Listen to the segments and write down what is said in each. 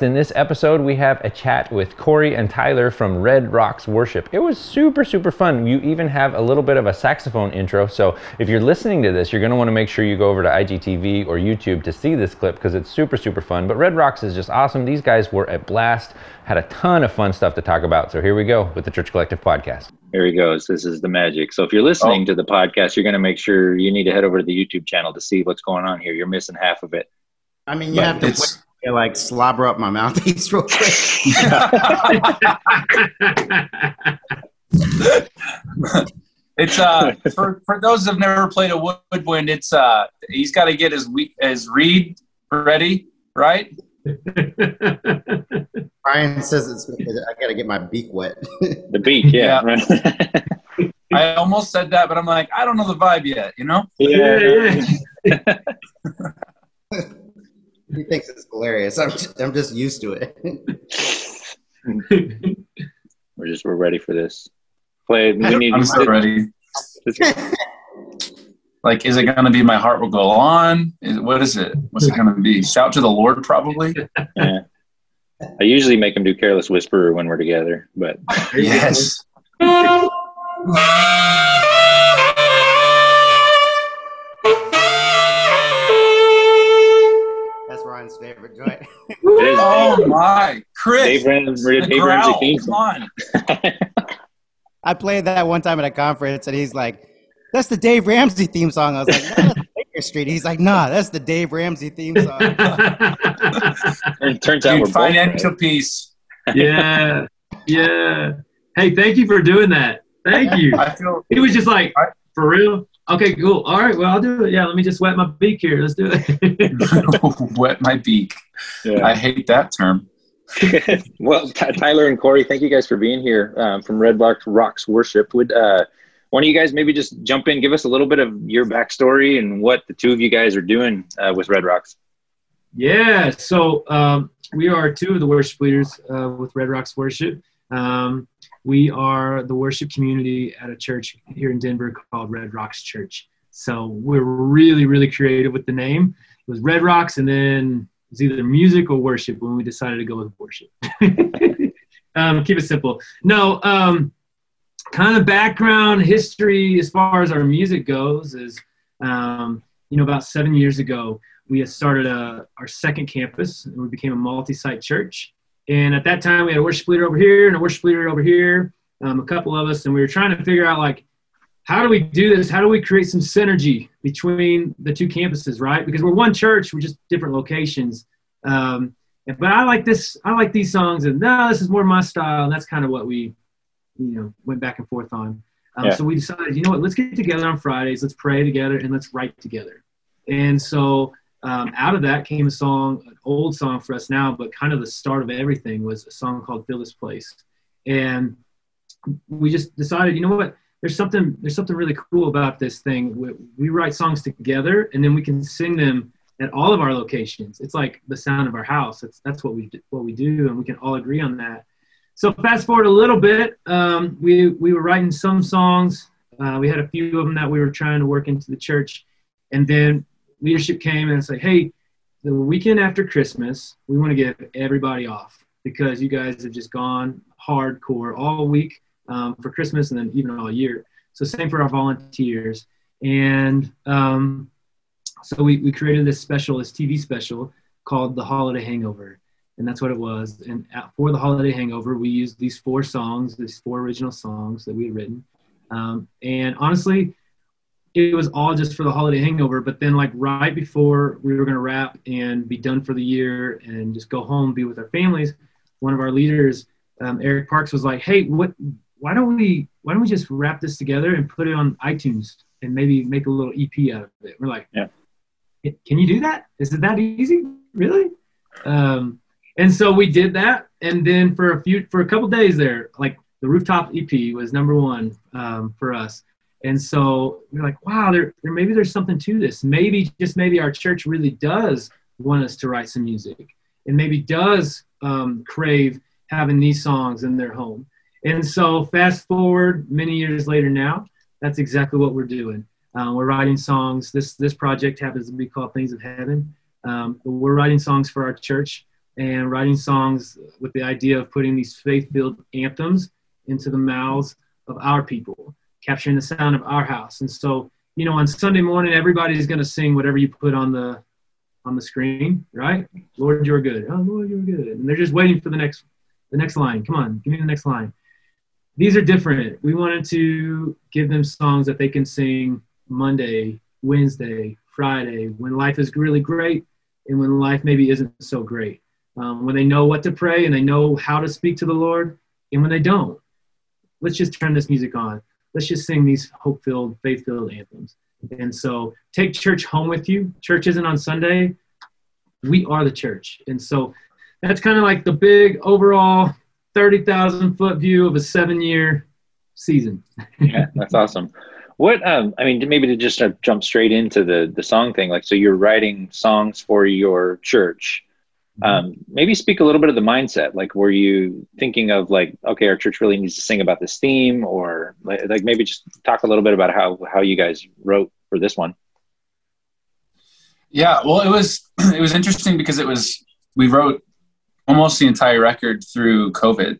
In this episode, we have a chat with Corey and Tyler from Red Rocks Worship. It was super, super fun. You even have a little bit of a saxophone intro. So if you're listening to this, you're going to want to make sure you go over to IGTV or YouTube to see this clip because it's super, super fun. But Red Rocks is just awesome. These guys were a blast, had a ton of fun stuff to talk about. So here we go with the Church Collective podcast. Here he goes. This is the magic. So if you're listening oh. to the podcast, you're going to make sure you need to head over to the YouTube channel to see what's going on here. You're missing half of it. I mean, you but have to I like slobber up my mouthpiece real quick. it's uh for, for those who've never played a woodwind, it's uh he's got to get his his reed ready, right? Brian says it's I got to get my beak wet. the beak, yeah. yeah. I almost said that, but I'm like, I don't know the vibe yet, you know? Yeah. yeah. He thinks it's hilarious. I'm just, I'm just used to it. we're just we're ready for this. Play. We need. I'm so ready. like, is it going to be "My Heart Will Go On"? Is, what is it? What's it going to be? Shout to the Lord, probably. Yeah. I usually make him do "Careless Whisperer" when we're together, but yes. favorite joint. oh my, Chris! Dave, Ramsey, Dave Ramsey theme song. I played that one time at a conference, and he's like, "That's the Dave Ramsey theme song." I was like, no, Baker Street." He's like, "Nah, that's the Dave Ramsey theme song." it turns out Dude, we're financial both, peace. Yeah, yeah. Hey, thank you for doing that. Thank you. I feel he was just like, for real. Okay, cool. All right, well, I'll do it. Yeah, let me just wet my beak here. Let's do it. wet my beak. Yeah. I hate that term. well, Tyler and Corey, thank you guys for being here um, from Red Rocks, Rocks Worship. Would uh, one of you guys maybe just jump in, give us a little bit of your backstory and what the two of you guys are doing uh, with Red Rocks? Yeah, so um, we are two of the worship leaders uh, with Red Rocks Worship. Um, we are the worship community at a church here in Denver called Red Rocks Church. So we're really, really creative with the name. It was Red Rocks, and then it was either music or worship when we decided to go with worship. um, keep it simple. No, um, kind of background history as far as our music goes is, um, you know, about seven years ago, we had started a, our second campus and we became a multi-site church. And at that time, we had a worship leader over here and a worship leader over here, um, a couple of us, and we were trying to figure out like, how do we do this? How do we create some synergy between the two campuses, right? Because we're one church, we're just different locations. Um, but I like this. I like these songs, and no, this is more my style, and that's kind of what we, you know, went back and forth on. Um, yeah. So we decided, you know what? Let's get together on Fridays. Let's pray together, and let's write together. And so um, out of that came a song, an old song for us now, but kind of the start of everything was a song called "Fill This Place," and we just decided, you know what? There's something there's something really cool about this thing. We, we write songs together, and then we can sing them at all of our locations. It's like the sound of our house. That's that's what we what we do, and we can all agree on that. So fast forward a little bit, um, we we were writing some songs. Uh, we had a few of them that we were trying to work into the church, and then leadership came and said, hey, the weekend after Christmas, we want to get everybody off because you guys have just gone hardcore all week um, for Christmas and then even all year. So same for our volunteers. And um, so we, we created this special, this TV special called The Holiday Hangover. And that's what it was. And at, for the Holiday Hangover, we used these four songs, these four original songs that we had written. Um, and honestly, it was all just for the holiday hangover. But then, like right before we were going to wrap and be done for the year and just go home, be with our families, one of our leaders, um, Eric Parks, was like, "Hey, what? Why don't we? Why don't we just wrap this together and put it on iTunes and maybe make a little EP out of it?" We're like, "Yeah, can you do that? Is it that easy? Really?" Um, and so we did that, and then for a few, for a couple days there, like the rooftop EP was number one um, for us and so we're like, wow, there, there maybe there's something to this. Maybe just maybe our church really does want us to write some music, and maybe does um, crave having these songs in their home. And so fast forward many years later now, that's exactly what we're doing. Uh, we're writing songs. This this project happens to be called Things of Heaven. Um, we're writing songs for our church, and writing songs with the idea of putting these faith-filled anthems into the mouths of our people, capturing the sound of our house. And so, you know, on Sunday morning, everybody's going to sing whatever you put on the on the screen, right? Lord, you're good. Oh, Lord, you're good. And they're just waiting for the next the next line. Come on, give me the next line. These are different. We wanted to give them songs that they can sing Monday, Wednesday, Friday, when life is really great and when life maybe isn't so great. Um, when they know what to pray and they know how to speak to the Lord, and when they don't. Let's just turn this music on. Let's just sing these hope filled, faith filled anthems. And so take church home with you. Church isn't on Sunday. We are the church. And so that's kind of like the big overall 30,000 foot view of a seven year season. yeah, that's awesome. What um, I mean, maybe to just uh, jump straight into the the song thing. Like, so you're writing songs for your church. Mm-hmm. Um, maybe speak a little bit of the mindset. Like, were you thinking of like, okay, our church really needs to sing about this theme, or like, like maybe just talk a little bit about how how you guys wrote for this one. Yeah, well, it was it was interesting because it was we wrote almost the entire record through COVID.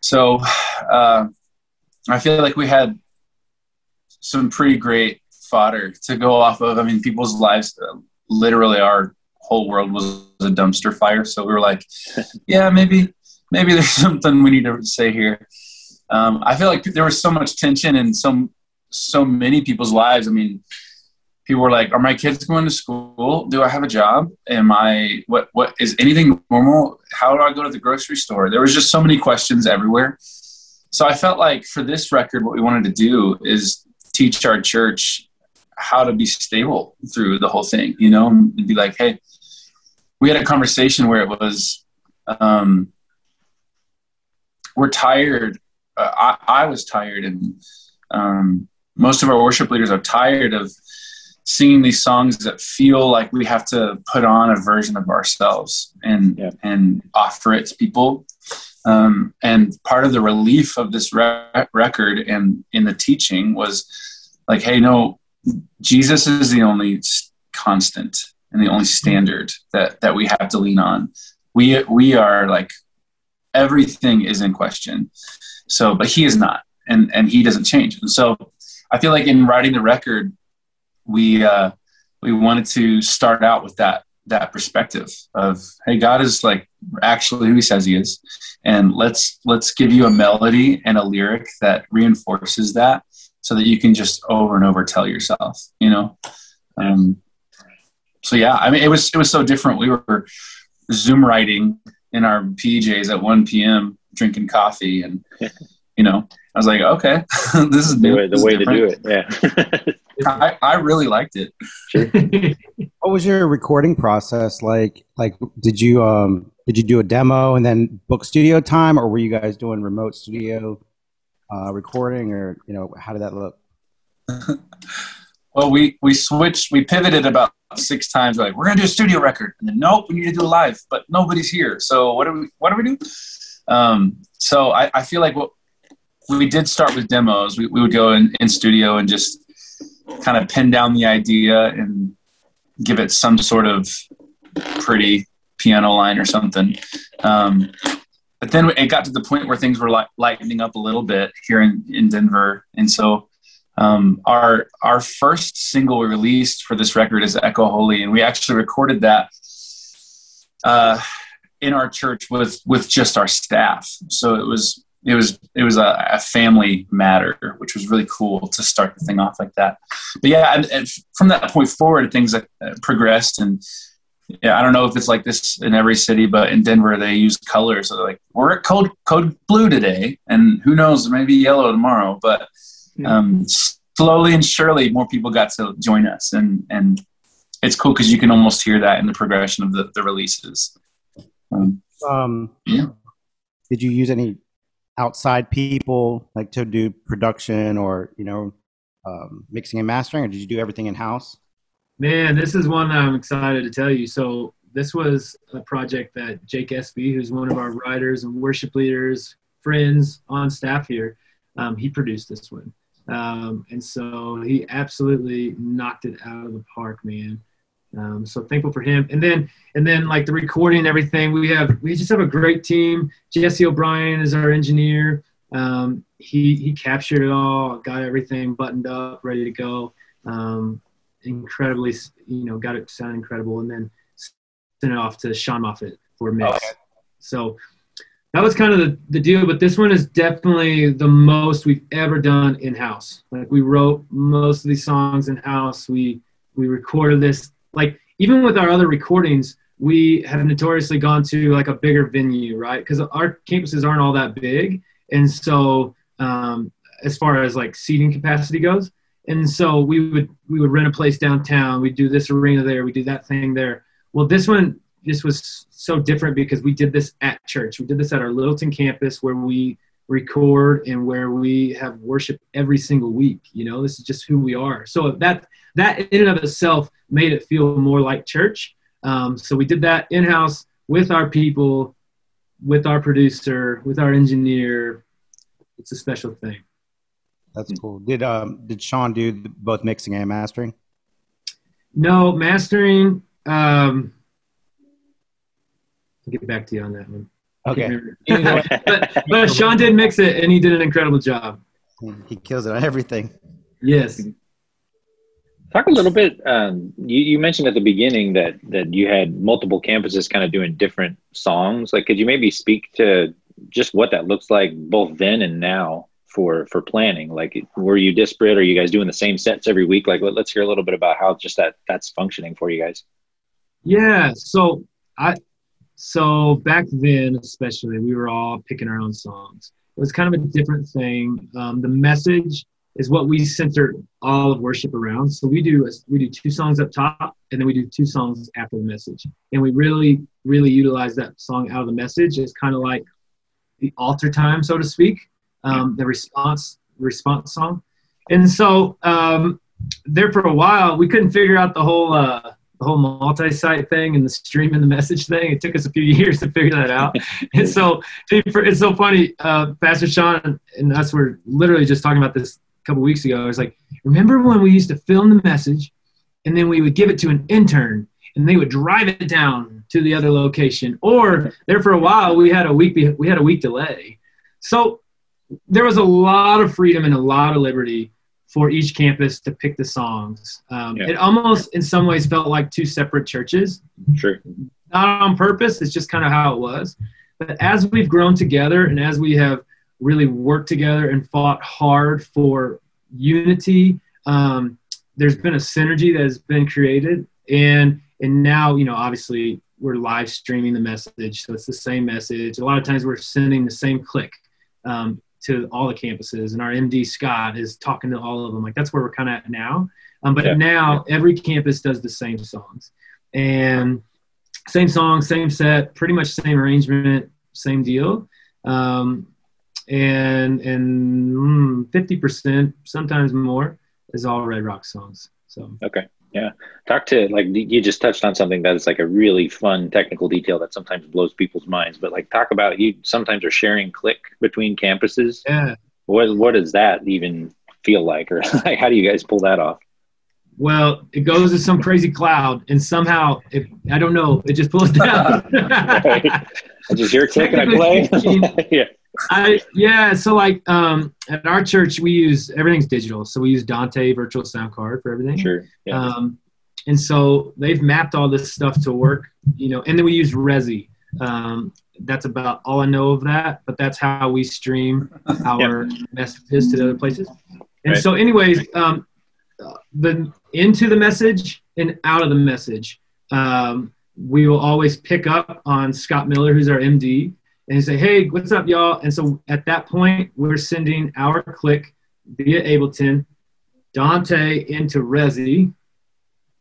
So uh, I feel like we had some pretty great fodder to go off of. I mean, people's lives, uh, literally, our whole world was a dumpster fire. So we were like, yeah, maybe, maybe there's something we need to say here. Um, I feel like there was so much tension in so so many people's lives. I mean, people were like, "Are my kids going to school? Do I have a job? Am I what? What is anything normal? How do I go to the grocery store?" There was just so many questions everywhere. So I felt like for this record, what we wanted to do is teach our church how to be stable through the whole thing, you know, and be like, hey, we had a conversation where it was, um, we're tired. Uh, I, I was tired, and um, most of our worship leaders are tired of singing these songs that feel like we have to put on a version of ourselves and yeah. and offer it to people. Um, and part of the relief of this re- record and in the teaching was like, hey, no, Jesus is the only constant and the only standard that that we have to lean on. We we are like everything is in question. So, but he is not, and and he doesn't change. And so, I feel like in writing the record, we uh, we wanted to start out with that that perspective of hey, God is like actually who He says He is, and let's let's give you a melody and a lyric that reinforces that so that you can just over and over tell yourself, you know. Um, so yeah, I mean, it was it was so different. We were Zoom writing in our PJs at 1 p.m. drinking coffee, and you know, I was like, okay, this is the way, the way to do it. Yeah, I, I really liked it. Sure. what was your recording process like? Like, did you um did you do a demo and then book studio time, or were you guys doing remote studio? uh, recording, or you know, how did that look? well, we we switched, we pivoted about six times. We're like, we're gonna do a studio record, and then nope, we need to do live, but nobody's here. So what do we what do we do? Um, so I, I feel like what we did start with demos. We, we would go in, in studio and just kind of pin down the idea and give it some sort of pretty piano line or something. Um, but then it got to the point where things were like lightening up a little bit here in, in Denver. And so um, our our first single released for this record is Echo Holy, and we actually recorded that uh, in our church with with just our staff. So it was it was it was a, a, family matter, which was really cool to start the thing off like that. But yeah, and, and from that point forward, things uh, progressed and yeah, I don't know if it's like this in every city, but in Denver they use colors. So like, we're at code code blue today, and who knows, maybe yellow tomorrow. But um, slowly and surely, more people got to join us, and and it's cool because you can almost hear that in the progression of the, the releases. Um, um, yeah. Did you use any outside people like to do production or you know um, mixing and mastering, or did you do everything in house? Man, this is one that I'm excited to tell you. So this was a project that Jake Espy, who's one of our writers and worship leaders, friends on staff here, um, he produced this one. Um, and so he absolutely knocked it out of the park, man. Um, so thankful for him. And then and then like the recording and everything, we have we just have a great team. Jesse O'Brien is our engineer. Um, he he captured it all, got everything buttoned up, ready to go. Um, incredibly, you know, got it sound incredible, and then sent it off to Sean Moffitt for mix. Okay. So that was kind of the, the deal. But this one is definitely the most we've ever done in house. Like we wrote most of these songs in house. We we recorded this. Like even with our other recordings, we have notoriously gone to like a bigger venue, right? Because our campuses aren't all that big, and so um, as far as like seating capacity goes, and so we would we would rent a place downtown. we'd do this arena there. We do that thing there. Well, this one this was so different because we did this at church. We did this at our Littleton campus where we record and where we have worship every single week. You know, this is just who we are. So that that in and of itself made it feel more like church. Um, so we did that in house with our people, with our producer, with our engineer. It's a special thing. That's cool. Did um did Sean do both mixing and mastering? No, mastering. Um, I'll get back to you on that one. Okay. but, but Sean did mix it, and he did an incredible job. He kills it on everything. Yes. Talk a little bit. Um, you, you mentioned at the beginning that that you had multiple campuses kind of doing different songs. Like, could you maybe speak to just what that looks like both then and now for for planning? Like, were you disparate? Are you guys doing the same sets every week? Like, let, us hear a little bit about how just that that's functioning for you guys. Yeah. So I so back then, especially, we were all picking our own songs. It was kind of a different thing. Um, the message is what we center all of worship around. So we do we do two songs up top, and then we do two songs after the message, and we really really utilize that song out of the message as kind of like the altar time, so to speak, um, the response response song. And so um, there for a while, we couldn't figure out the whole. Uh, the whole multi-site thing and the stream and the message thing. It took us a few years to figure that out. and so it's so funny. Uh, Pastor Sean and us were literally just talking about this a couple weeks ago. I was like, remember when we used to film the message and then we would give it to an intern and they would drive it down to the other location. Or there for a while we had a week we had a week delay. So there was a lot of freedom and a lot of liberty for each campus to pick the songs. Um, yeah. It almost, in some ways, felt like two separate churches. Sure. Not on purpose. It's just kind of how it was. But as we've grown together and as we have really worked together and fought hard for unity, um, there's been a synergy that has been created. And and now, you know, obviously we're live streaming the message, so it's the same message. A lot of times we're sending the same click. Um, to all the campuses, and our MD Scott is talking to all of them. Like that's where we're kind of at now. Um, but yeah. now every campus does the same songs, and same song, same set, pretty much same arrangement, same deal. Um, and and mm, fifty mm, percent, sometimes more, is all Red Rock songs. So okay, yeah. Talk to like you just touched on something that is like a really fun technical detail that sometimes blows people's minds. But like talk about you sometimes are sharing click between campuses. Yeah. What what does that even feel like, or like how do you guys pull that off? Well, it goes to some crazy cloud, and somehow, it, I don't know, it just pulls down. right. I just hear click and I play. yeah. I yeah, so like um, at our church we use everything's digital, so we use Dante virtual sound card for everything. Sure. Yeah. Um, and so they've mapped all this stuff to work, you know, and then we use Resi. Um, that's about all I know of that, but that's how we stream our yep. messages to the other places. And right. so, anyways, um, the into the message and out of the message, um, we will always pick up on Scott Miller, who's our MD, and say, "Hey, what's up, y'all?" And so at that point, we're sending our click via Ableton, Dante into Resi,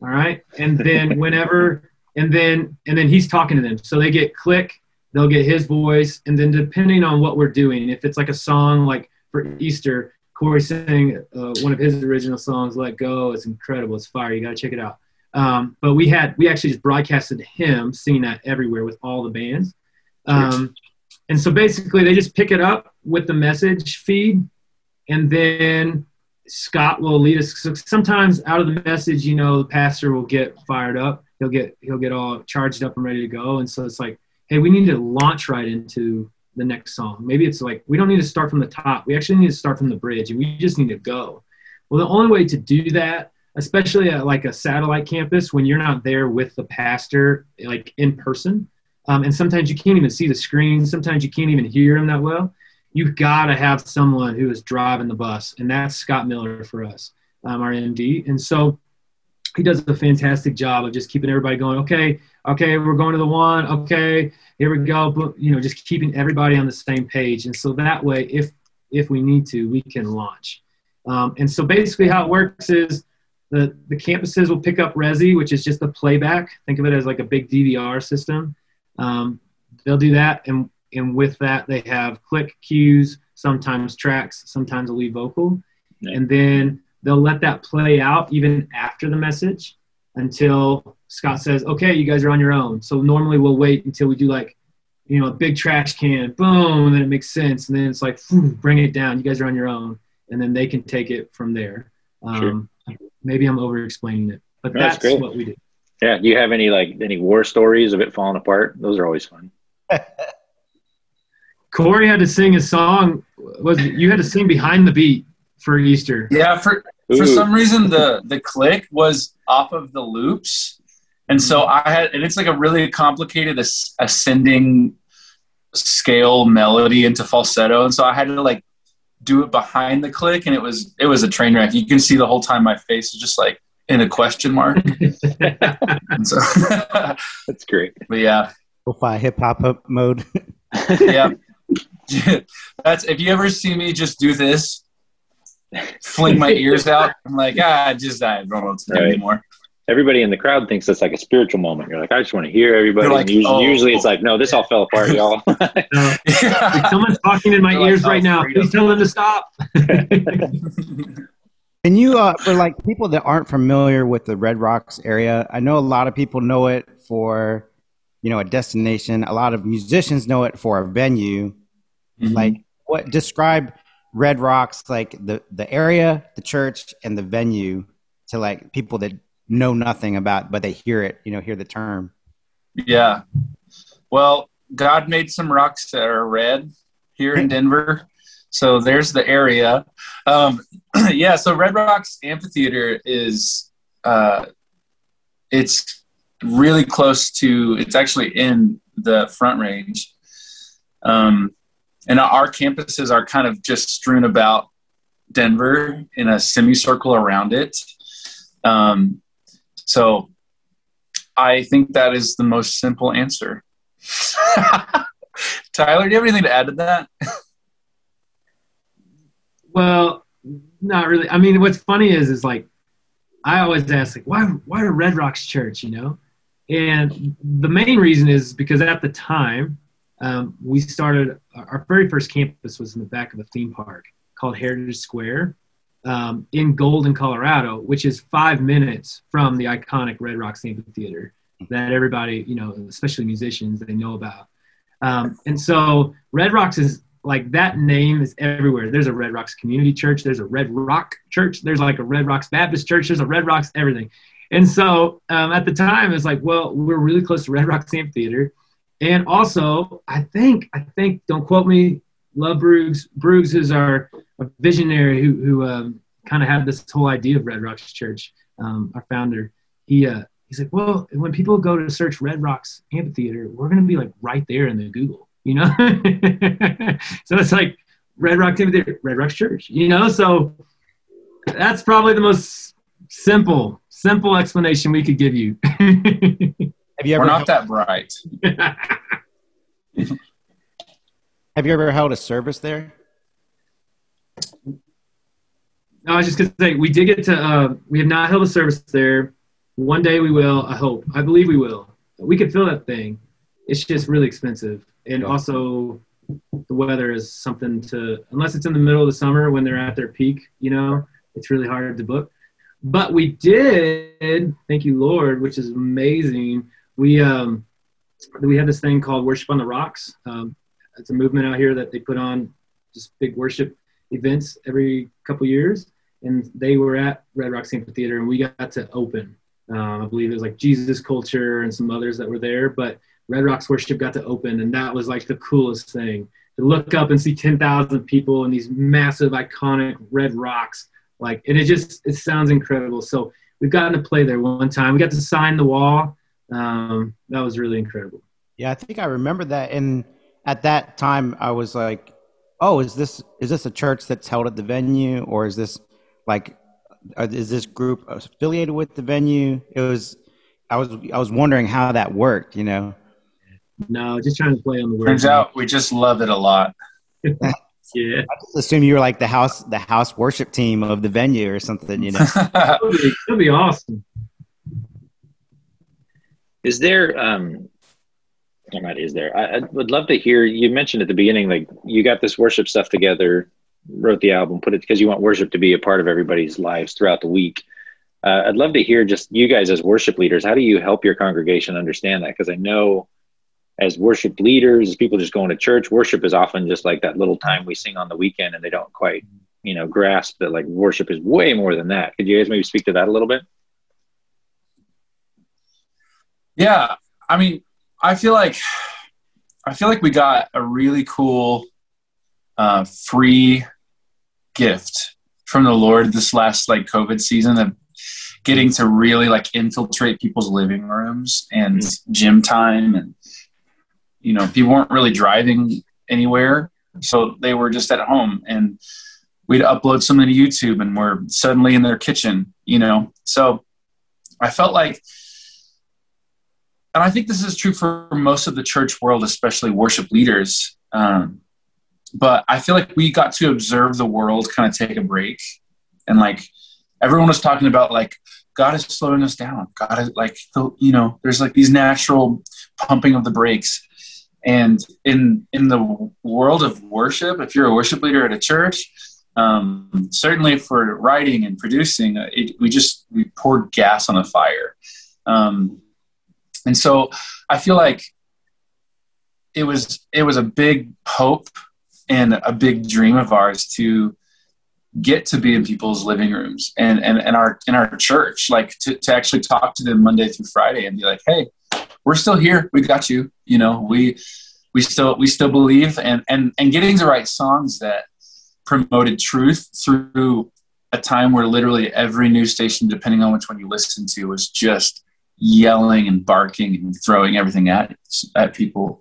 all right, and then whenever, and then and then he's talking to them, so they get click, they'll get his voice, and then depending on what we're doing, if it's like a song like for Easter, Corey sang uh, one of his original songs, "Let Go." It's incredible. It's fire. You got to check it out. Um, but we had we actually just broadcasted him singing that everywhere with all the bands. Um, and so basically, they just pick it up with the message feed, and then Scott will lead us. So sometimes out of the message, you know, the pastor will get fired up. He'll get he'll get all charged up and ready to go. And so it's like, hey, we need to launch right into the next song. Maybe it's like we don't need to start from the top. We actually need to start from the bridge, and we just need to go. Well, the only way to do that, especially at like a satellite campus, when you're not there with the pastor, like in person, um, and sometimes you can't even see the screen. Sometimes you can't even hear him that well you've got to have someone who is driving the bus, and that's Scott Miller for us, um, our MD. And so he does a fantastic job of just keeping everybody going. Okay, okay, we're going to the one. Okay, here we go. You know, just keeping everybody on the same page. And so that way, if if we need to, we can launch. Um, and so basically, how it works is the the campuses will pick up Resi, which is just a playback. Think of it as like a big DVR system. Um, they'll do that, and and with that they have click cues sometimes tracks sometimes a lead vocal and then they'll let that play out even after the message until scott says okay you guys are on your own. So normally we'll wait until we do like you know a big trash can boom and then it makes sense and then it's like bring it down you guys are on your own and then they can take it from there. Um, sure. maybe i'm over explaining it but no, that's, that's what we do yeah do you have any like any war stories of it falling apart those are always fun Corey had to sing a song. Was you had to sing behind the beat for Easter? Yeah, for Ooh. for some reason the the click was off of the loops, and so mm-hmm. I had and it's like a really complicated ascending scale melody into falsetto, and so I had to like do it behind the click, and it was it was a train wreck. You can see the whole time my face is just like in a question mark. so, That's great. But yeah, lo-fi hip hop mode. yeah. That's if you ever see me just do this, fling my ears out. I'm like, ah, just I don't know what to do right. anymore. Everybody in the crowd thinks it's like a spiritual moment. You're like, I just want to hear everybody. Like, usually, oh, usually it's like, no, this all fell apart, y'all. yeah. Someone's talking in my They're ears like, right oh, now. Freedom. Please tell them to stop. Can you, uh, for like people that aren't familiar with the Red Rocks area, I know a lot of people know it for, you know, a destination. A lot of musicians know it for a venue. Mm-hmm. Like, what describe Red Rocks, like the the area, the church, and the venue to like people that know nothing about, but they hear it, you know, hear the term. Yeah. Well, God made some rocks that are red here in Denver. So there's the area. Um, yeah. So Red Rocks Amphitheater is, uh, it's really close to, it's actually in the front range. Um, and our campuses are kind of just strewn about Denver in a semicircle around it. Um, so I think that is the most simple answer. Tyler, do you have anything to add to that? well, not really. I mean, what's funny is, is like, I always ask, like, why, why a Red Rocks Church, you know? And the main reason is because at the time, um, we started our very first campus was in the back of a theme park called Heritage Square um, in Golden, Colorado, which is five minutes from the iconic Red Rocks Amphitheater that everybody, you know, especially musicians, they know about. Um, and so Red Rocks is like that name is everywhere. There's a Red Rocks Community Church. There's a Red Rock Church. There's like a Red Rocks Baptist Church. There's a Red Rocks everything. And so um, at the time, it's like, well, we're really close to Red Rocks Amphitheater. And also, I think, I think, don't quote me, Love Brooks. Brooks is our, our visionary who, who um, kind of had this whole idea of Red Rocks Church, um, our founder. He, uh, he's like, well, when people go to search Red Rocks Amphitheater, we're going to be like right there in the Google, you know? so it's like Red Rock Amphitheater, Red Rock Church, you know? So that's probably the most simple, simple explanation we could give you. Have you ever? We're not that bright. Have you ever held a service there? No, I was just gonna say we did get to. Uh, we have not held a service there. One day we will. I hope. I believe we will. We could fill that thing. It's just really expensive, and also the weather is something to. Unless it's in the middle of the summer when they're at their peak, you know, it's really hard to book. But we did. Thank you, Lord, which is amazing we um, we have this thing called Worship on the Rocks. Um, it's a movement out here that they put on just big worship events every couple years, and they were at Red Rocks Amphitheater, and we got to open. Um, I believe it was like Jesus Culture and some others that were there, but Red Rocks Worship got to open, and that was like the coolest thing to look up and see 10,000 people and these massive, iconic red rocks. Like, and it just it sounds incredible. So we've gotten to play there one time. We got to sign the wall. Um, that was really incredible. Yeah, I think I remember that. And at that time, I was like, "Oh, is this is this a church that's held at the venue, or is this like uh, is this group affiliated with the venue?" It was. I was I was wondering how that worked. You know. No, just trying to play on the word. Turns out we just love it a lot. yeah. I just assume you were like the house the house worship team of the venue or something. You know. That'd be, that'd be awesome. Is there um or not is there? I, I would love to hear you mentioned at the beginning, like you got this worship stuff together, wrote the album, put it because you want worship to be a part of everybody's lives throughout the week. Uh, I'd love to hear just you guys as worship leaders, how do you help your congregation understand that? Because I know as worship leaders, as people just going to church, worship is often just like that little time we sing on the weekend and they don't quite, you know, grasp that like worship is way more than that. Could you guys maybe speak to that a little bit? Yeah, I mean, I feel like I feel like we got a really cool uh, free gift from the Lord this last like COVID season of getting to really like infiltrate people's living rooms and mm-hmm. gym time and you know people weren't really driving anywhere so they were just at home and we'd upload something to youtube and we're suddenly in their kitchen you know so i felt like and I think this is true for most of the church world, especially worship leaders. Um, but I feel like we got to observe the world kind of take a break, and like everyone was talking about, like God is slowing us down. God is like, you know, there's like these natural pumping of the brakes. And in in the world of worship, if you're a worship leader at a church, um, certainly for writing and producing, uh, it, we just we poured gas on the fire. Um, and so I feel like it was it was a big hope and a big dream of ours to get to be in people's living rooms and and, and our in our church like to, to actually talk to them monday through friday and be like hey we're still here we got you you know we we still we still believe and and and getting to write songs that promoted truth through a time where literally every news station depending on which one you listen to was just yelling and barking and throwing everything at at people.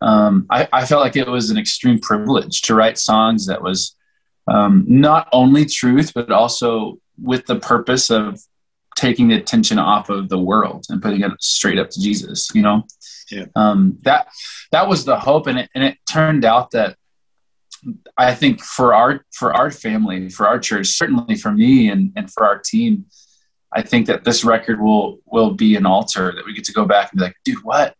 Um, I, I, felt like it was an extreme privilege to write songs that was um, not only truth, but also with the purpose of taking the attention off of the world and putting it straight up to Jesus. You know, yeah. um, that that was the hope, and it and it turned out that I think for our for our family, for our church, certainly for me and and for our team, I think that this record will will be an altar that we get to go back and be like, dude, what?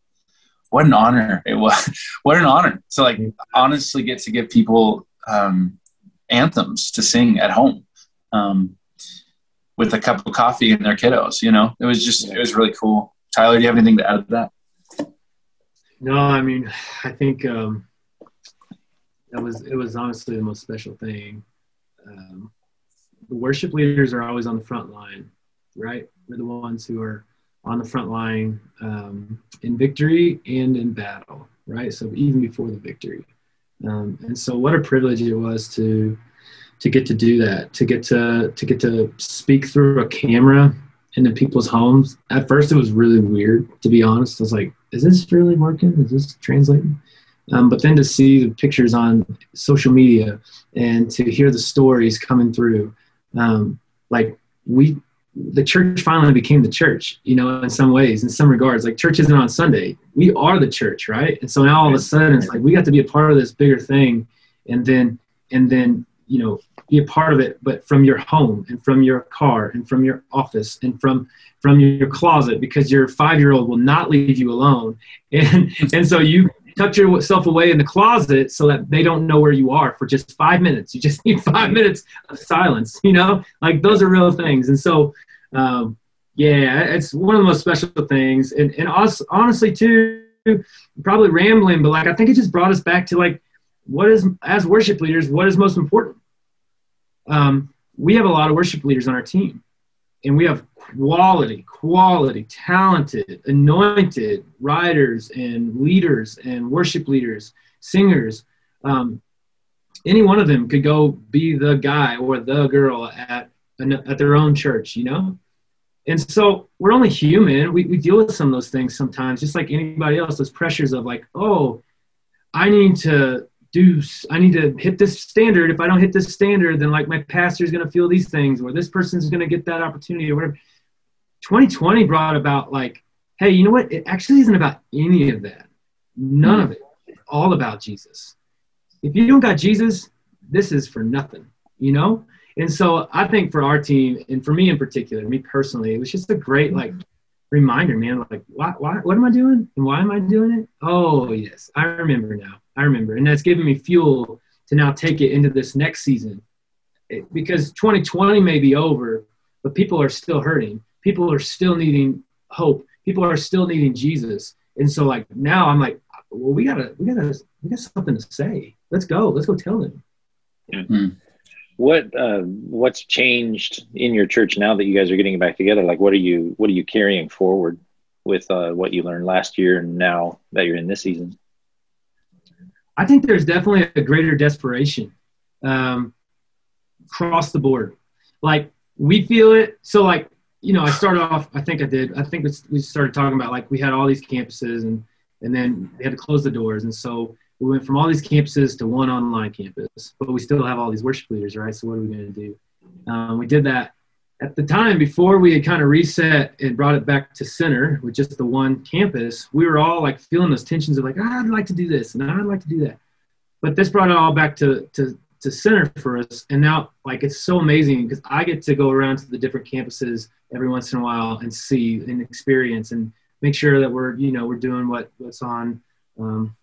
What an honor it was! what an honor to like honestly get to give people um, anthems to sing at home um, with a cup of coffee and their kiddos. You know, it was just it was really cool. Tyler, do you have anything to add to that? No, I mean, I think um, that was it was honestly the most special thing. Um, the worship leaders are always on the front line right? We're the ones who are on the front line um, in victory and in battle, right? So even before the victory. Um, and so what a privilege it was to to get to do that, to get to to get to speak through a camera into people's homes. At first, it was really weird, to be honest. I was like, "Is this really working? Is this translating?" Um, but then to see the pictures on social media and to hear the stories coming through, um, like we the church finally became the church, you know, in some ways, in some regards. Like church isn't on Sunday. We are the church, right? And so now all of a sudden it's like we got to be a part of this bigger thing and then and then, you know, be a part of it, but from your home and from your car and from your office and from from your closet because your five year old will not leave you alone. And and so you tuck yourself away in the closet so that they don't know where you are for just five minutes. You just need five minutes of silence, you know, like those are real things. And so, um, yeah, it's one of the most special things. And, and us, honestly, too, probably rambling, but like I think it just brought us back to like what is, as worship leaders, what is most important? Um, we have a lot of worship leaders on our team, and we have quality, quality, talented, anointed writers and leaders and worship leaders, singers. Um, any one of them could go be the guy or the girl at at their own church, you know. And so we're only human. We, we deal with some of those things sometimes, just like anybody else. Those pressures of like, oh, I need to do i need to hit this standard. If i don't hit this standard then like my pastor is going to feel these things or this person's going to get that opportunity or whatever. 2020 brought about like hey you know what? It actually isn't about any of that. None of it. It's all about jesus. If you don't got jesus this is for nothing you know? And so i think for our team and for me in particular me personally it was just a great like reminder man like why, why what am i doing and why am i doing it oh yes i remember now I remember, and that's given me fuel to now take it into this next season. It, because 2020 may be over, but people are still hurting. People are still needing hope. People are still needing Jesus. And so, like now, I'm like, well, we gotta, we gotta, we got something to say. Let's go. Let's go tell them. Mm-hmm. What uh, what's changed in your church now that you guys are getting back together? Like, what are you what are you carrying forward with uh, what you learned last year and now that you're in this season? I think there's definitely a greater desperation um, across the board. Like we feel it. So like you know, I started off. I think I did. I think we started talking about like we had all these campuses and and then they had to close the doors, and so we went from all these campuses to one online campus. But we still have all these worship leaders, right? So what are we going to do? Um, we did that at the time before we had kind of reset and brought it back to center with just the one campus we were all like feeling those tensions of like oh, i'd like to do this and i'd like to do that but this brought it all back to to to center for us and now like it's so amazing because i get to go around to the different campuses every once in a while and see and experience and make sure that we're you know we're doing what what's on um,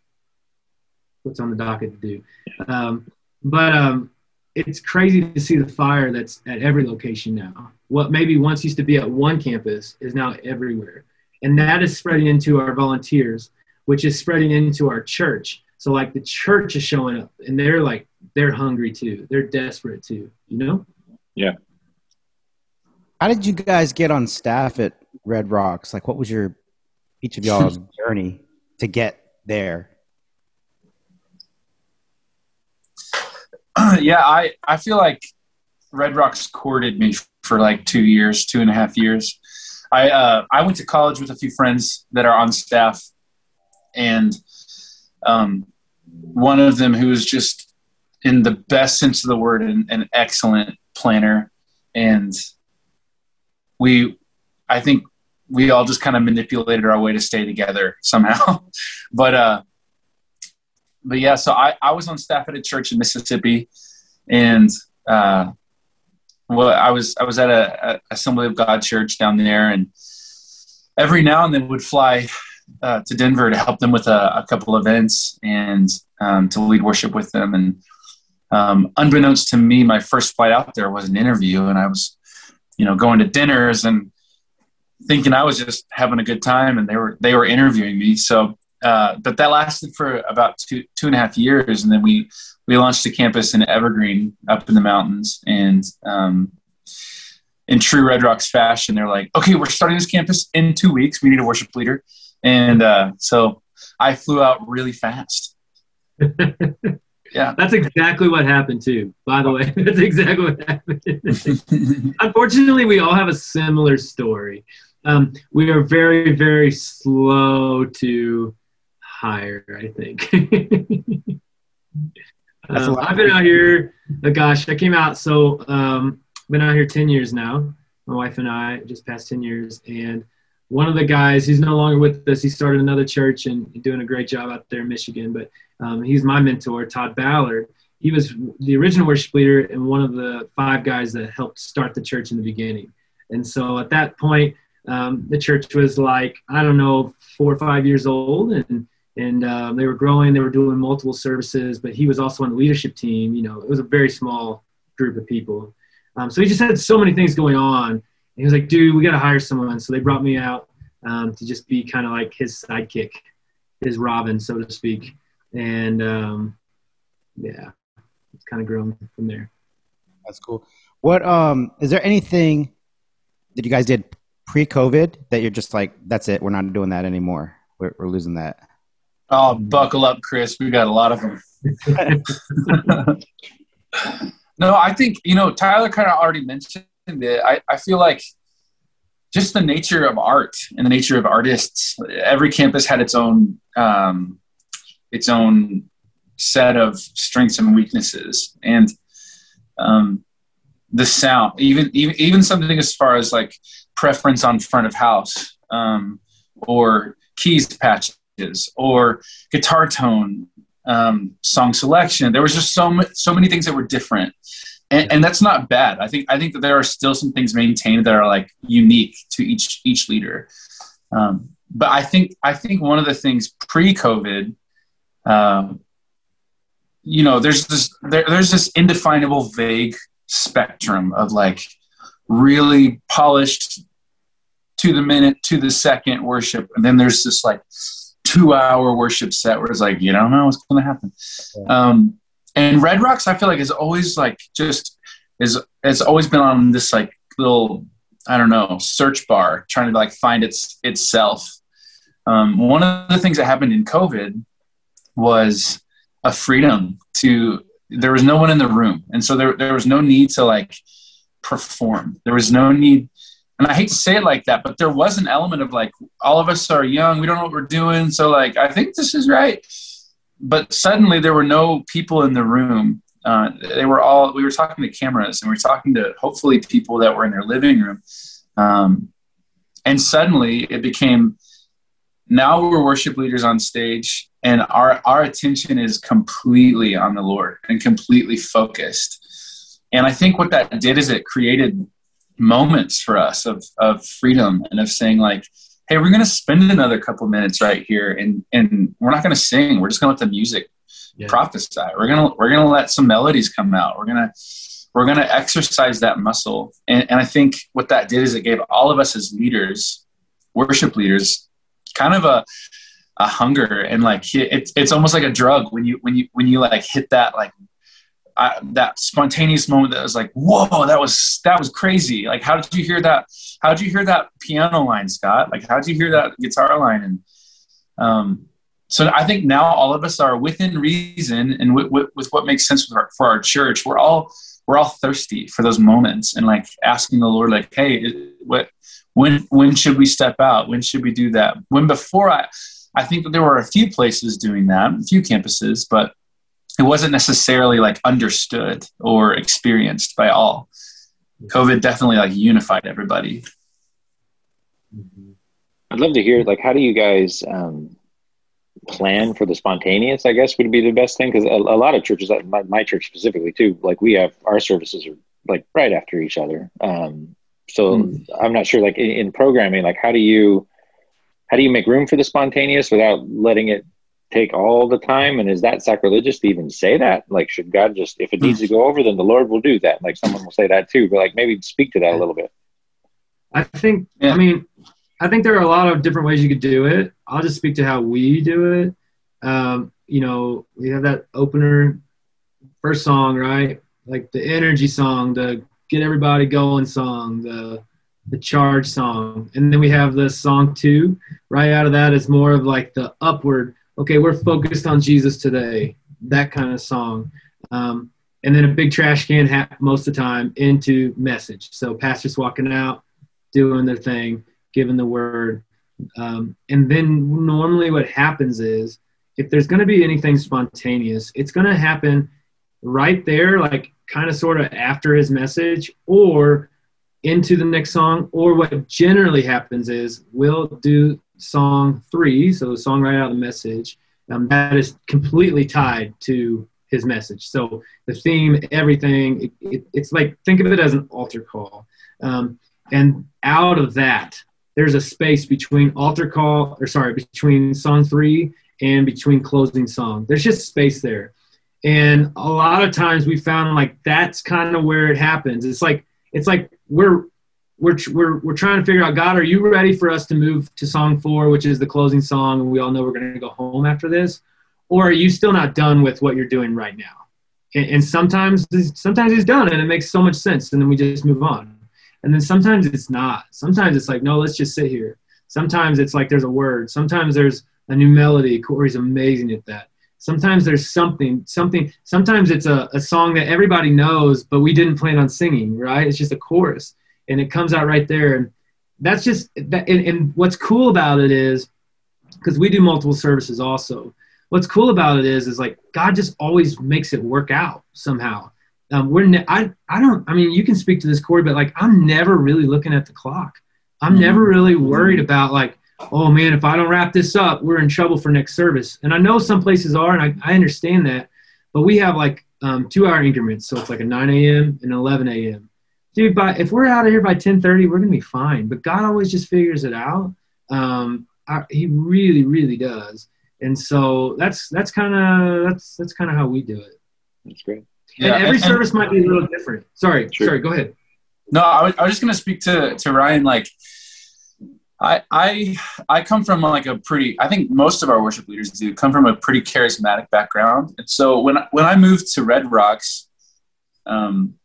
what's on the docket to do um, but um, it's crazy to see the fire that's at every location now. What maybe once used to be at one campus is now everywhere. And that is spreading into our volunteers, which is spreading into our church. So like the church is showing up and they're like they're hungry too. They're desperate too, you know? Yeah. How did you guys get on staff at Red Rocks? Like what was your each of y'all's journey to get there? yeah, I, I feel like Red Rocks courted me for like two years, two and a half years. I uh, I went to college with a few friends that are on staff, and um, one of them who was just in the best sense of the word an, an excellent planner, and we, I think we all just kind of manipulated our way to stay together somehow. but uh, but yeah, so I, I was on staff at a church in Mississippi, and uh, well, I was I was at a, a, Assembly of God church down there, and every now and then would fly uh, to Denver to help them with a, a couple events and um, to lead worship with them. And um, unbeknownst to me, my first flight out there was an interview, and I was, you know, going to dinners and thinking I was just having a good time, and they were they were interviewing me. So uh, but that lasted for about two two and a half years, and then we we launched a campus in Evergreen up in the mountains, and um, in true Red Rocks fashion, they're like, "Okay, we're starting this campus in two weeks. We need a worship leader," and uh, so I flew out really fast. yeah, that's exactly what happened too. By the way, that's exactly what happened. Unfortunately, we all have a similar story. Um, we are very, very slow to higher, I think. um, I've been out here, oh gosh, I came out, so um, been out here 10 years now. My wife and I just passed 10 years. And one of the guys, he's no longer with us. He started another church and doing a great job out there in Michigan. But um, he's my mentor, Todd Ballard. He was the original worship leader and one of the five guys that helped start the church in the beginning. And so at that point, um, the church was like, I don't know, four or five years old. And and um, they were growing. They were doing multiple services, but he was also on the leadership team. You know, it was a very small group of people. Um, so he just had so many things going on. And he was like, "Dude, we got to hire someone." So they brought me out um, to just be kind of like his sidekick, his Robin, so to speak. And um, yeah, it's kind of grown from there. That's cool. What um is there anything that you guys did pre-COVID that you're just like, that's it, we're not doing that anymore. We're, we're losing that. Oh, buckle up, Chris. We got a lot of them. no, I think you know Tyler kind of already mentioned it. I, I feel like just the nature of art and the nature of artists. Every campus had its own um, its own set of strengths and weaknesses, and um, the sound, even even even something as far as like preference on front of house um, or keys patches or guitar tone um, song selection. There was just so so many things that were different, and, and, that's not bad. I think I think that there are still some things maintained that are like unique to each each leader. Um, but I think I think one of the things pre-COVID, um, you know, there's this there, there's this indefinable, vague spectrum of like really polished to the minute to the second worship, and then there's this like two hour worship set where it's like you don't know what's going to happen. Yeah. Um, and Red Rocks, I feel like is always like just is has always been on this like little I don't know search bar trying to like find its itself. Um, one of the things that happened in COVID was a freedom to there was no one in the room, and so there there was no need to like perform. There was no need and I hate to say it like that, but there was an element of like all of us are young, we don't know what we're doing, so like I think this is right. But suddenly there were no people in the room. Uh, they were all we were talking to cameras and we were talking to hopefully people that were in their living room. Um, and suddenly it became now we're worship leaders on stage and our our attention is completely on the Lord and completely focused. And I think what that did is it created moments for us of, of freedom and of saying like hey we're going to spend another couple minutes right here and and we're not going to sing. We're just going to let the music yeah. prophesy. We're going to we're going to let some melodies come out. We're going to we're going to exercise that muscle. And, and i think what that did is it gave all of us as leaders worship leaders kind of a a hunger and like it's it's almost like a drug when you when you when you like hit that like I, that spontaneous moment that was like, whoa, that was that was crazy. Like, how did you hear that? How did you hear that piano line, Scott? Like, how did you hear that guitar line? And um, so I think now all of us are within reason and with, what makes sense our, for our church. We're all we're all thirsty for those moments and like asking the Lord, like, hey, what when when should we step out? When should we do that? When before I I think that there were a few places doing that, a few campuses, but it wasn't necessarily like understood or experienced by all. COVID definitely like unified everybody. I'd love to hear like how do you guys um, plan for the spontaneous? I guess would be the best thing because a, a, lot of churches, my, my, church specifically too, like we have our services are like right after each other. Um, so mm. I'm not sure like in, in programming, like how do you how do you make room for the spontaneous without letting it take all the time? And is that sacrilegious to even say that? Like should god just if it needs to go over then the lord will do that. Like someone will say that too but like maybe speak to that a little bit. I think yeah. i mean i think there are a lot of different ways you could do it. I'll just speak to how we do it. Um, you know we have that opener first song right? Like the energy song the get everybody going song the the charge song. And then we have the song two. Right out of that is more of like the upward okay, we're focused on Jesus today, that kind of song. Um, and then a big trash can hat most of the time into message. So pastors walking out, doing their thing, giving the word. Um, and then normally what happens is if there's going to be anything spontaneous, it's going to happen right there, like kind of sort of after his message or into the next song. Or what generally happens is we'll do song three, so the song right out of the message, um, that is completely tied to his message. So the theme, everything, it, it, it's like think of it as an altar call. Um, and out of that, there's a space between altar call, or sorry, between song three and between closing song. There's just space there. And a lot of times we found like that's kind of where it happens. It's like it's like we're we're, we're, we're trying to figure out god are you ready for us to move to song four which is the closing song and we all know we're going to go home after this? Or are you still not done with what you're doing right now? And, and sometimes sometimes he's done and it makes so much sense and then we just move on. And then sometimes it's not. Sometimes it's like no let's just sit here. Sometimes it's like there's a word. Sometimes there's a new melody. Kory's amazing at that. Sometimes there's something something sometimes it's a, a song that everybody knows but we didn't plan on singing right? It's just a chorus and it comes out right there and that's just that and, and what's cool about it is because we do multiple services also what's cool about it is is like God just always makes it work out somehow. Um, we're ne- I I don't I mean you can speak to this Kory, but like I'm never really looking at the clock. I'm mm-hmm. never really worried about like oh man if I don't wrap this up we're in trouble for next service. And I know some places are and I, I understand that, but we have like um, two hour increments, so it's like a 9 a.m. and 11 a.m. Dude, by if we're out of here by 10:30, we're gonna be fine. But God always just figures it out. Um, I, he really, really does and so that's that's kind of that's that's kind of how we do it. That's great. Yeah, and every and, service might be a little different. Sorry, sure. sorry. Go ahead. No, I was, I was just gonna speak to to Ryan. Like, I I I come from like a pretty. I think most of our worship leaders do come from a pretty charismatic background, and so when when I moved to Red Rocks, um,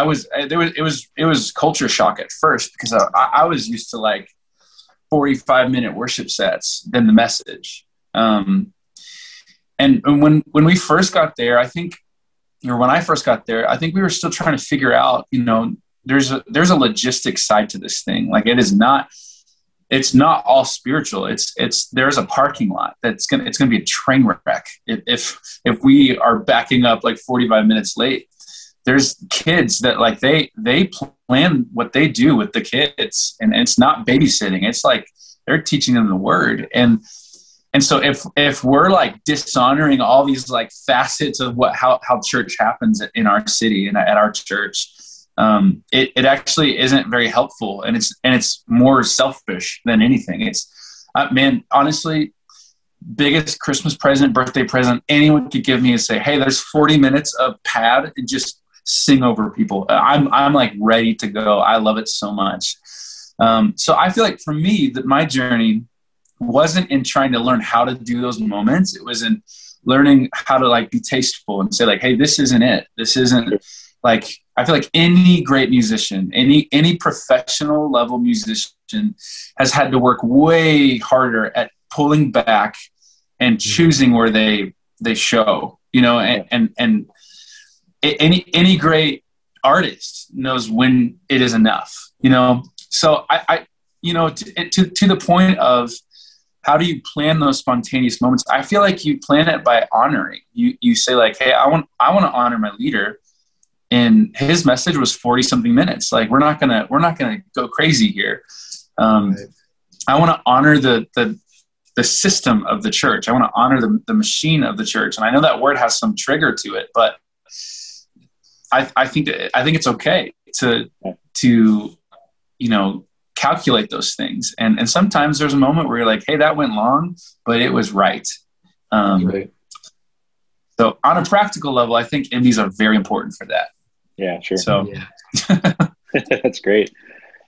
I was there was it was it was culture shock at first because I, I was used to like 45 minute worship sets then the message um, and, and when when we first got there, I think, or when I first got there, I think we were still trying to figure out, you know, there's a there's a logistic side to this thing. Like it is not it's not all spiritual. It's it's there's a parking lot that's gonna it's gonna be a train wreck if if, if we are backing up like 45 minutes late. There's kids that like they they plan what they do with the kids, and it's not babysitting. It's like they're teaching them the word and and so if if we're like dishonoring all these like facets of what how, how church happens in our city and at our church um, it, it actually isn't very helpful and it's and it's more selfish than anything it's uh, man honestly biggest christmas present birthday present anyone could give me is say hey there's 40 minutes of pad and just sing over people i'm i'm like ready to go i love it so much um, so i feel like for me that my journey wasn't in trying to learn how to do those moments. It was in learning how to like be tasteful and say like, hey, this isn't it. This isn't like I feel like any great musician, any any professional level musician has had to work way harder at pulling back and mm-hmm. choosing where they they show. You know, and and, and any any great artist knows when it is enough. You know, so I, I you know to, to to the point of how do you plan those spontaneous moments? I feel like you plan it by honoring. You you say like hey i want i want to honor my leader and his message was 40 something minutes. Like we're not gonna we're not gonna go crazy here. Um, right. i want to honor the the the system of the church. I want to honor the, the machine of the church. And i know that word has some trigger to it but i i think i think it's okay to to you know calculate those things. And and sometimes there's a moment where you're like, hey, that went long, but it was right. Um, right. So on a practical level, I think MDs are very important for that. Yeah, sure. So yeah. that's great.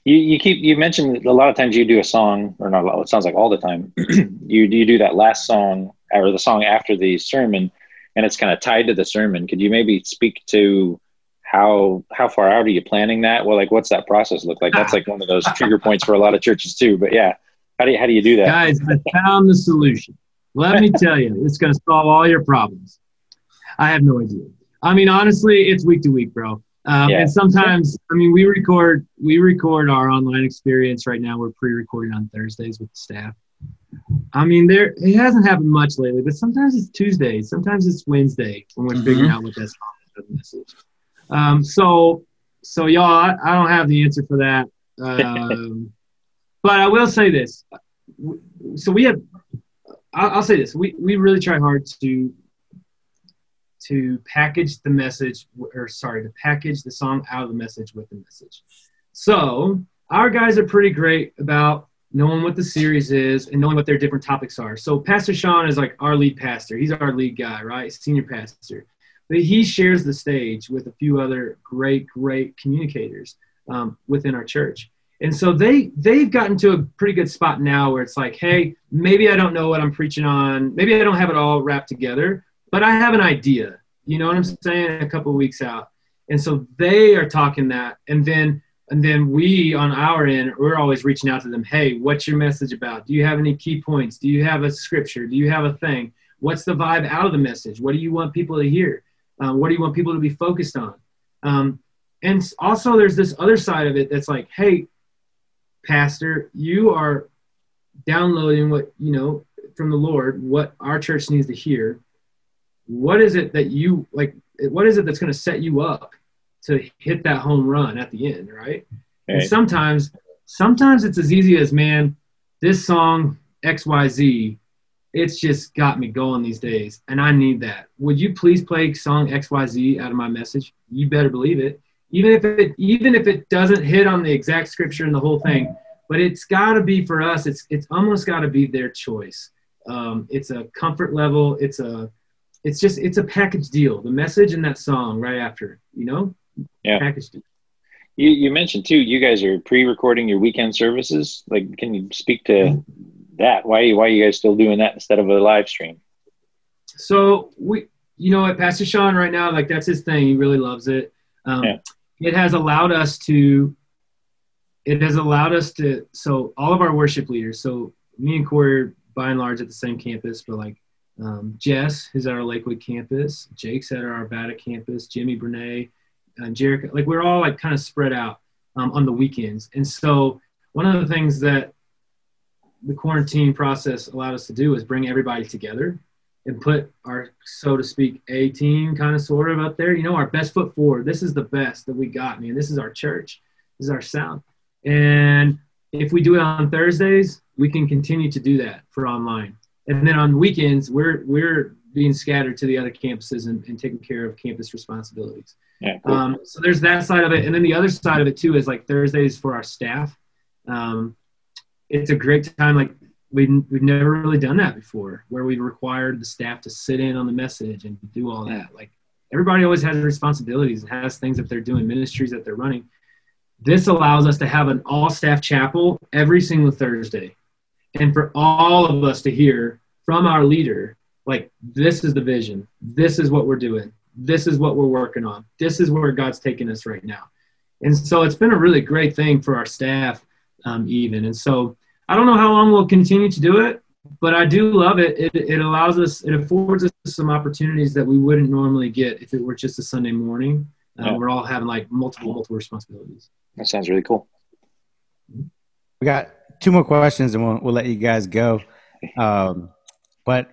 You, you keep you mentioned a lot of times you do a song or not a lot, it sounds like all the time you you do that last song or the song after the sermon and it's kind of tied to the sermon could you maybe speak to how how far out are you planning that? Well, like what's that process look like? That's like one of those trigger points for a lot of churches too. But yeah, how do you how do you do that? Guys, I found the solution. Let me tell you, it's going to solve all your problems. I have no idea. I mean, honestly, it's week to week, bro. Um, yeah. And sometimes, I mean, we record we record our online experience right now. We're pre-recording on Thursdays with the staff. I mean, there it hasn't happened much lately, but sometimes it's Tuesday, sometimes it's Wednesday when we're mm-hmm. figuring out what that's message. Um, so, so y'all, I, I, don't have the answer for that. Um, but I will say this. So we have, I'll, I'll say this. We, we really try hard to, to package the message or sorry, to package the song out of the message with the message. So our guys are pretty great about knowing what the series is and knowing what their different topics are. So Pastor Sean is like our lead pastor. He's our lead guy, right? Senior pastor but he shares the stage with a few other great, great communicators um, within our church. And so they they've gotten to a pretty good spot now where it's like, hey, maybe I don't know what I'm preaching on, maybe I don't have it all wrapped together, but I have an idea. You know what I'm saying? A couple weeks out, and so they are talking that, and then and then we on our end we're always reaching out to them. Hey what's your message about? Do you have any key points? Do you have a scripture? Do you have a thing? What's the vibe out of the message? What do you want people to hear um, what do you want people to be focused on? Um, and also there's this other side of it that's like hey pastor you are downloading what you know from the lord what our church needs to hear. What is it that you like what is it that's going to set you up to hit that home run at the end, right? And sometimes, sometimes it's as easy as man, this song X Y Z, it's just got me going these days, and I need that. Would you please play song X Y Z out of my message? You better believe it. Even if it even if it doesn't hit on the exact scripture and the whole thing, but it's got to be for us. It's it's almost got to be their choice. Um, it's a comfort level. It's a it's just it's a package deal. The message and that song right after, you know yeah. packaged You, you mentioned too, you guys are pre-recording your weekend services. Like, can you speak to mm-hmm. That? Why, why are you guys still doing that instead of a live stream? So we, you know what, Pastor Sean right now, like that's his thing. He really loves it. Um, yeah. It has allowed us to, it has allowed us to, so all of our worship leaders, so me and Corey by and large at the same campus, but like um, Jess is at our Lakewood campus, Jake's at our Arvada campus, Jimmy Brene, uh, Jericho. Like we're all like kind of spread out um, on the weekends. And so one of the things that the quarantine process allowed us to do is bring everybody together and put our, so to speak, A team kind of sort of up there. You know, our best foot forward. This is the best that we got, man. This is our church. This is our sound. And if we do it on Thursdays, we can continue to do that for online. And then on weekends, we're we're being scattered to the other campuses and, and taking care of campus responsibilities. Yeah, cool. um, so there's that side of it, and then the other side of it too is like Thursdays for our staff. Um, it's a great time. Like we we've never really done that before, where we required the staff to sit in on the message and do all that. Like everybody always has responsibilities and has things that they're doing, ministries that they're running. This allows us to have an all staff chapel every single Thursday, and for all of us to hear from our leader, like this is the vision, this is what we're doing, this is what we're working on. This is where God's taking us right now. And so it's been a really great thing for our staff, um, even. And so I don't know how long we'll continue to do it, but I do love it. it. It allows us, it affords us some opportunities that we wouldn't normally get if it were just a Sunday morning. Uh, yeah. We're all having like multiple, multiple responsibilities. That sounds really cool. We got two more questions and we'll, we'll let you guys go. Um, but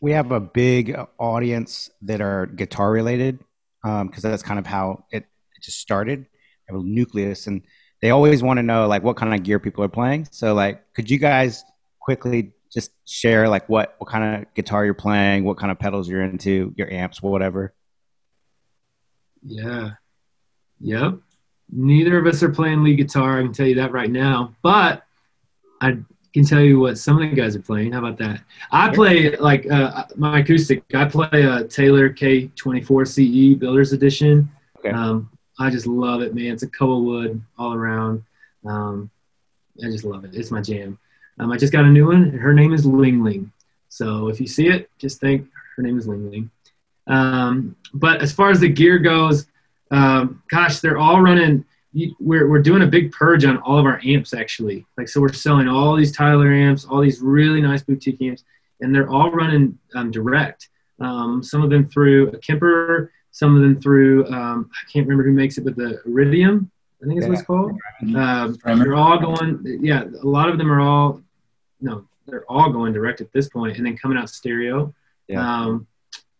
we have a big audience that are guitar related because um, that's kind of how it, it just started. a nucleus, and they always want to know like what kind of gear people are playing. So like, could you guys quickly just share like what what kind of guitar you're playing, what kind of pedals you're into, your amps, whatever? Yeah. Yep. Neither of us are playing lead guitar. I can tell you that right now. But I can tell you what some of the guys are playing. How about that? I play like uh, my acoustic. I play a Taylor K24 CE Builders Edition. Okay. Um, I just love it, man. It's a Koa wood all around. Um, I just love it. It's my jam. Um, I just got a new one. Her name is Ling Ling. So if you see it, just think her name is Ling Ling. Um, but as far as the gear goes, um, gosh, they're all running we're, we're doing a big purge on all of our amps actually like so we're selling all these tyler amps all these really nice boutique amps and they're all running um, direct um, some of them through a kemper some of them through um, i can't remember who makes it but the iridium i think is yeah. what it's called um, they're all going yeah a lot of them are all no they're all going direct at this point and then coming out stereo yeah. Um,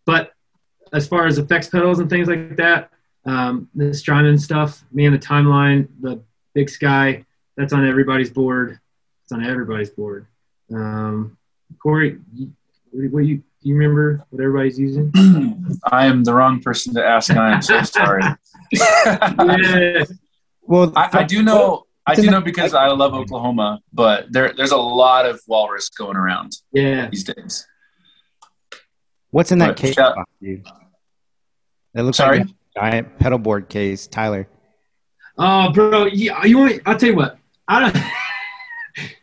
but as far as effects pedals and things like that um, the Strymon stuff, man, the timeline, the big sky, that's on everybody's board. It's on everybody's board. Um, Kory, what you you remember what everybody's using? I am the wrong person to ask, and I am so sorry. yeah. Well, I, I, do know. I do know because I love Oklahoma, but there there's a lot of walrus going around. Yeah. These days. What's in that but, case? Shout, it looks sorry. like a giant pedal board case, Tyler. Oh, bro, yeah, you want? Me, I'll tell you what. I don't.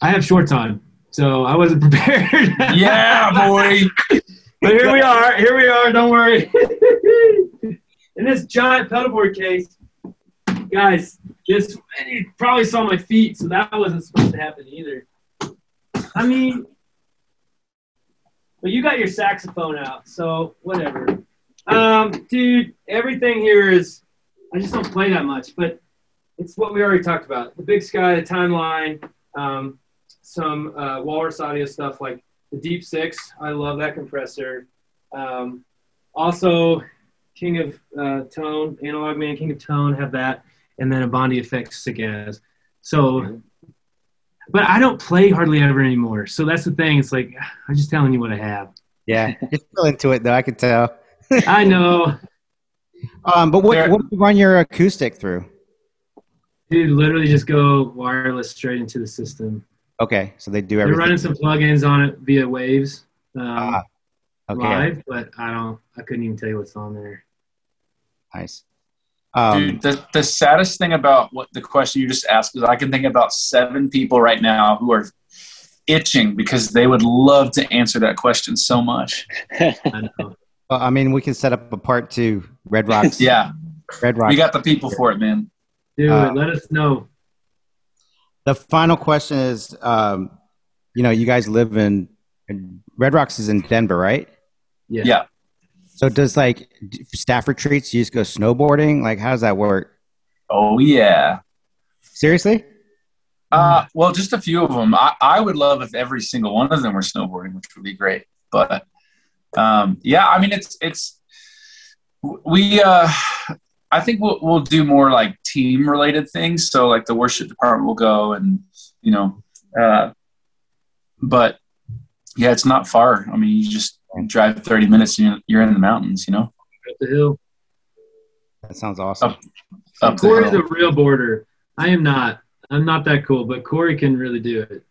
I have short time, so I wasn't prepared. yeah, boy. but here we are. Here we are. Don't worry. In this giant pedalboard case, guys, this you probably saw my feet, so that wasn't supposed to happen either. I mean, but you got your saxophone out, so whatever. Um, dude, everything here is. I just don't play that much, but it's what we already talked about. The Big Sky, the timeline, um, some uh, Walrus audio stuff like the Deep Six. I love that compressor. Um, also, King of uh, Tone, Analog Man, King of Tone have that, and then a Bondi Effects sick as. So, but I don't play hardly ever anymore. So that's the thing. It's like I'm just telling you what I have. Yeah, you're still into it though. I can tell. I know, Um, but what what do you run your acoustic through? dude. Literally, just go wireless straight into the system. Okay, so they do everything. They're running some plugins on it via Waves um, Ah, okay, live, but I don't. I couldn't even tell you what's on there. nice. Um, Dude, the, the saddest thing about what the question you just asked is I can think about seven people right now who are itching because they would love to answer that question so much. I know. well, I mean, we can set up a part two. Red Rocks. Yeah, Red Rocks. we got the people for it, man. Dude, Uh, let us know. The final question is, um, you know, you guys live in, in Red Rocks is in Denver, right? Yeah. Yeah. So does like staff retreats? You just go snowboarding? Like, how does that work? Oh yeah. Seriously? Uh, well, just a few of them. I, I would love if every single one of them were snowboarding, which would be great. But um, yeah, I mean, it's it's we. Uh, I think we'll we'll do more like team related things. So like the worship department will go, and you know, uh, but yeah, it's not far. I mean, you just drive thirty minutes, and you're- you're in the mountains. You know, Up the hill. That sounds awesome. up the Kory's hill. a real boarder. I am not. I'm not that cool, but Corey can really do it.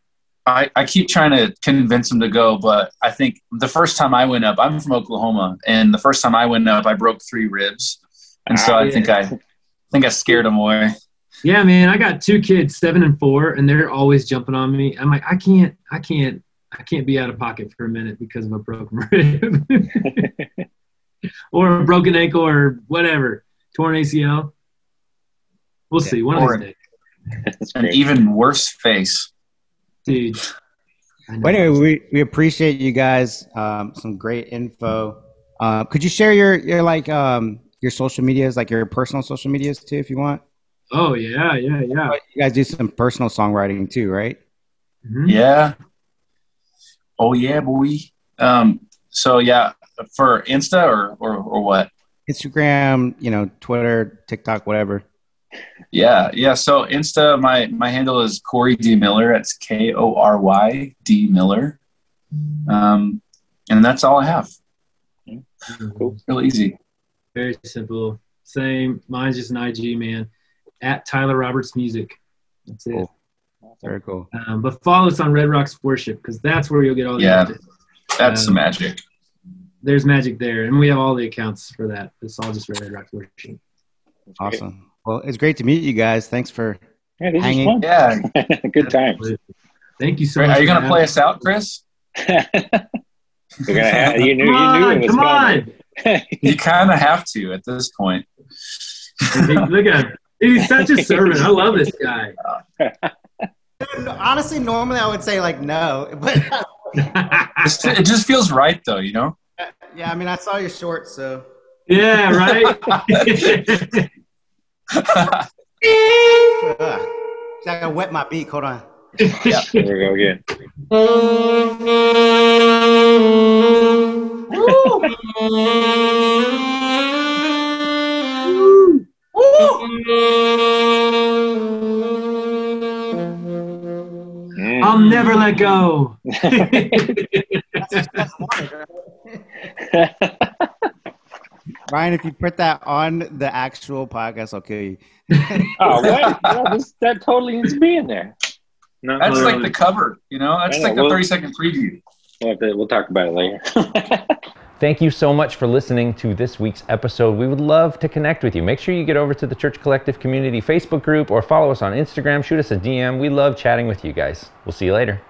I, I keep trying to convince him to go, but I think the first time I went up, I'm from Oklahoma, and the first time I went up, I broke three ribs, and so I think I think I scared them away. Yeah, man. I got two kids, seven and four, and they're always jumping on me. I'm like, I can't, I can't, I can't be out of pocket for a minute because of a broken rib, or a broken ankle, or whatever, torn ACL. We'll see. One Or- of these days, An even worse face. dude. Well, anyway, we, we appreciate you guys. Um, some great info. Uh, could you share your your like um, your social medias, like your personal social medias too, if you want? Oh yeah, yeah, yeah. You guys do some personal songwriting too, right? Mhm. Yeah. Oh yeah, boy. Um. So yeah, for Insta or or or what? Instagram, you know, Twitter, TikTok, whatever. Yeah, yeah. So Insta, my my handle is Kory D Miller. It's K O R Y D Miller. Um, and that's all I have. Cool. Real easy. Very simple. Same. Mine's just an IG man. At Tyler Roberts Music. That's it. Cool. Very cool. Um, but follow us on Red Rocks Worship because that's where you'll get all the Yeah. updates. That's the Um, magic. There's magic there, and we have all the accounts for that. It's all just Red Rocks Worship. That's great. Awesome. Well, it's great to meet you guys. Thanks for Yeah, this Hanging. is Yeah. Good time. Thank you so Are much. you gonna play us out, Chris? We're gonna have, you knew Come you on, knew it was come on. Coming. You kind of have to at this point. Look at him. He's such a servant. I love this guy. Honestly, normally I would say like no, but it just feels right, though. You know. yeah, I mean I saw your shorts, so yeah, right? Ugh. I gotta wet my beak. Hold on. Here we go again. Mm. I'll never let go. Ryan, if you put that on the actual podcast, I'll kill you. oh, what? No, this, that totally needs to be in there. No, That's no, like the cover. You know. That's Yeah, like the well- thirty second preview. we'll, to- we'll talk about it later. Thank you so much for listening to this week's episode. We would love to connect with you. Make sure you get over to the Church Collective Community Facebook group or follow us on Instagram. Shoot us a DM. We love chatting with you guys. We'll see you later.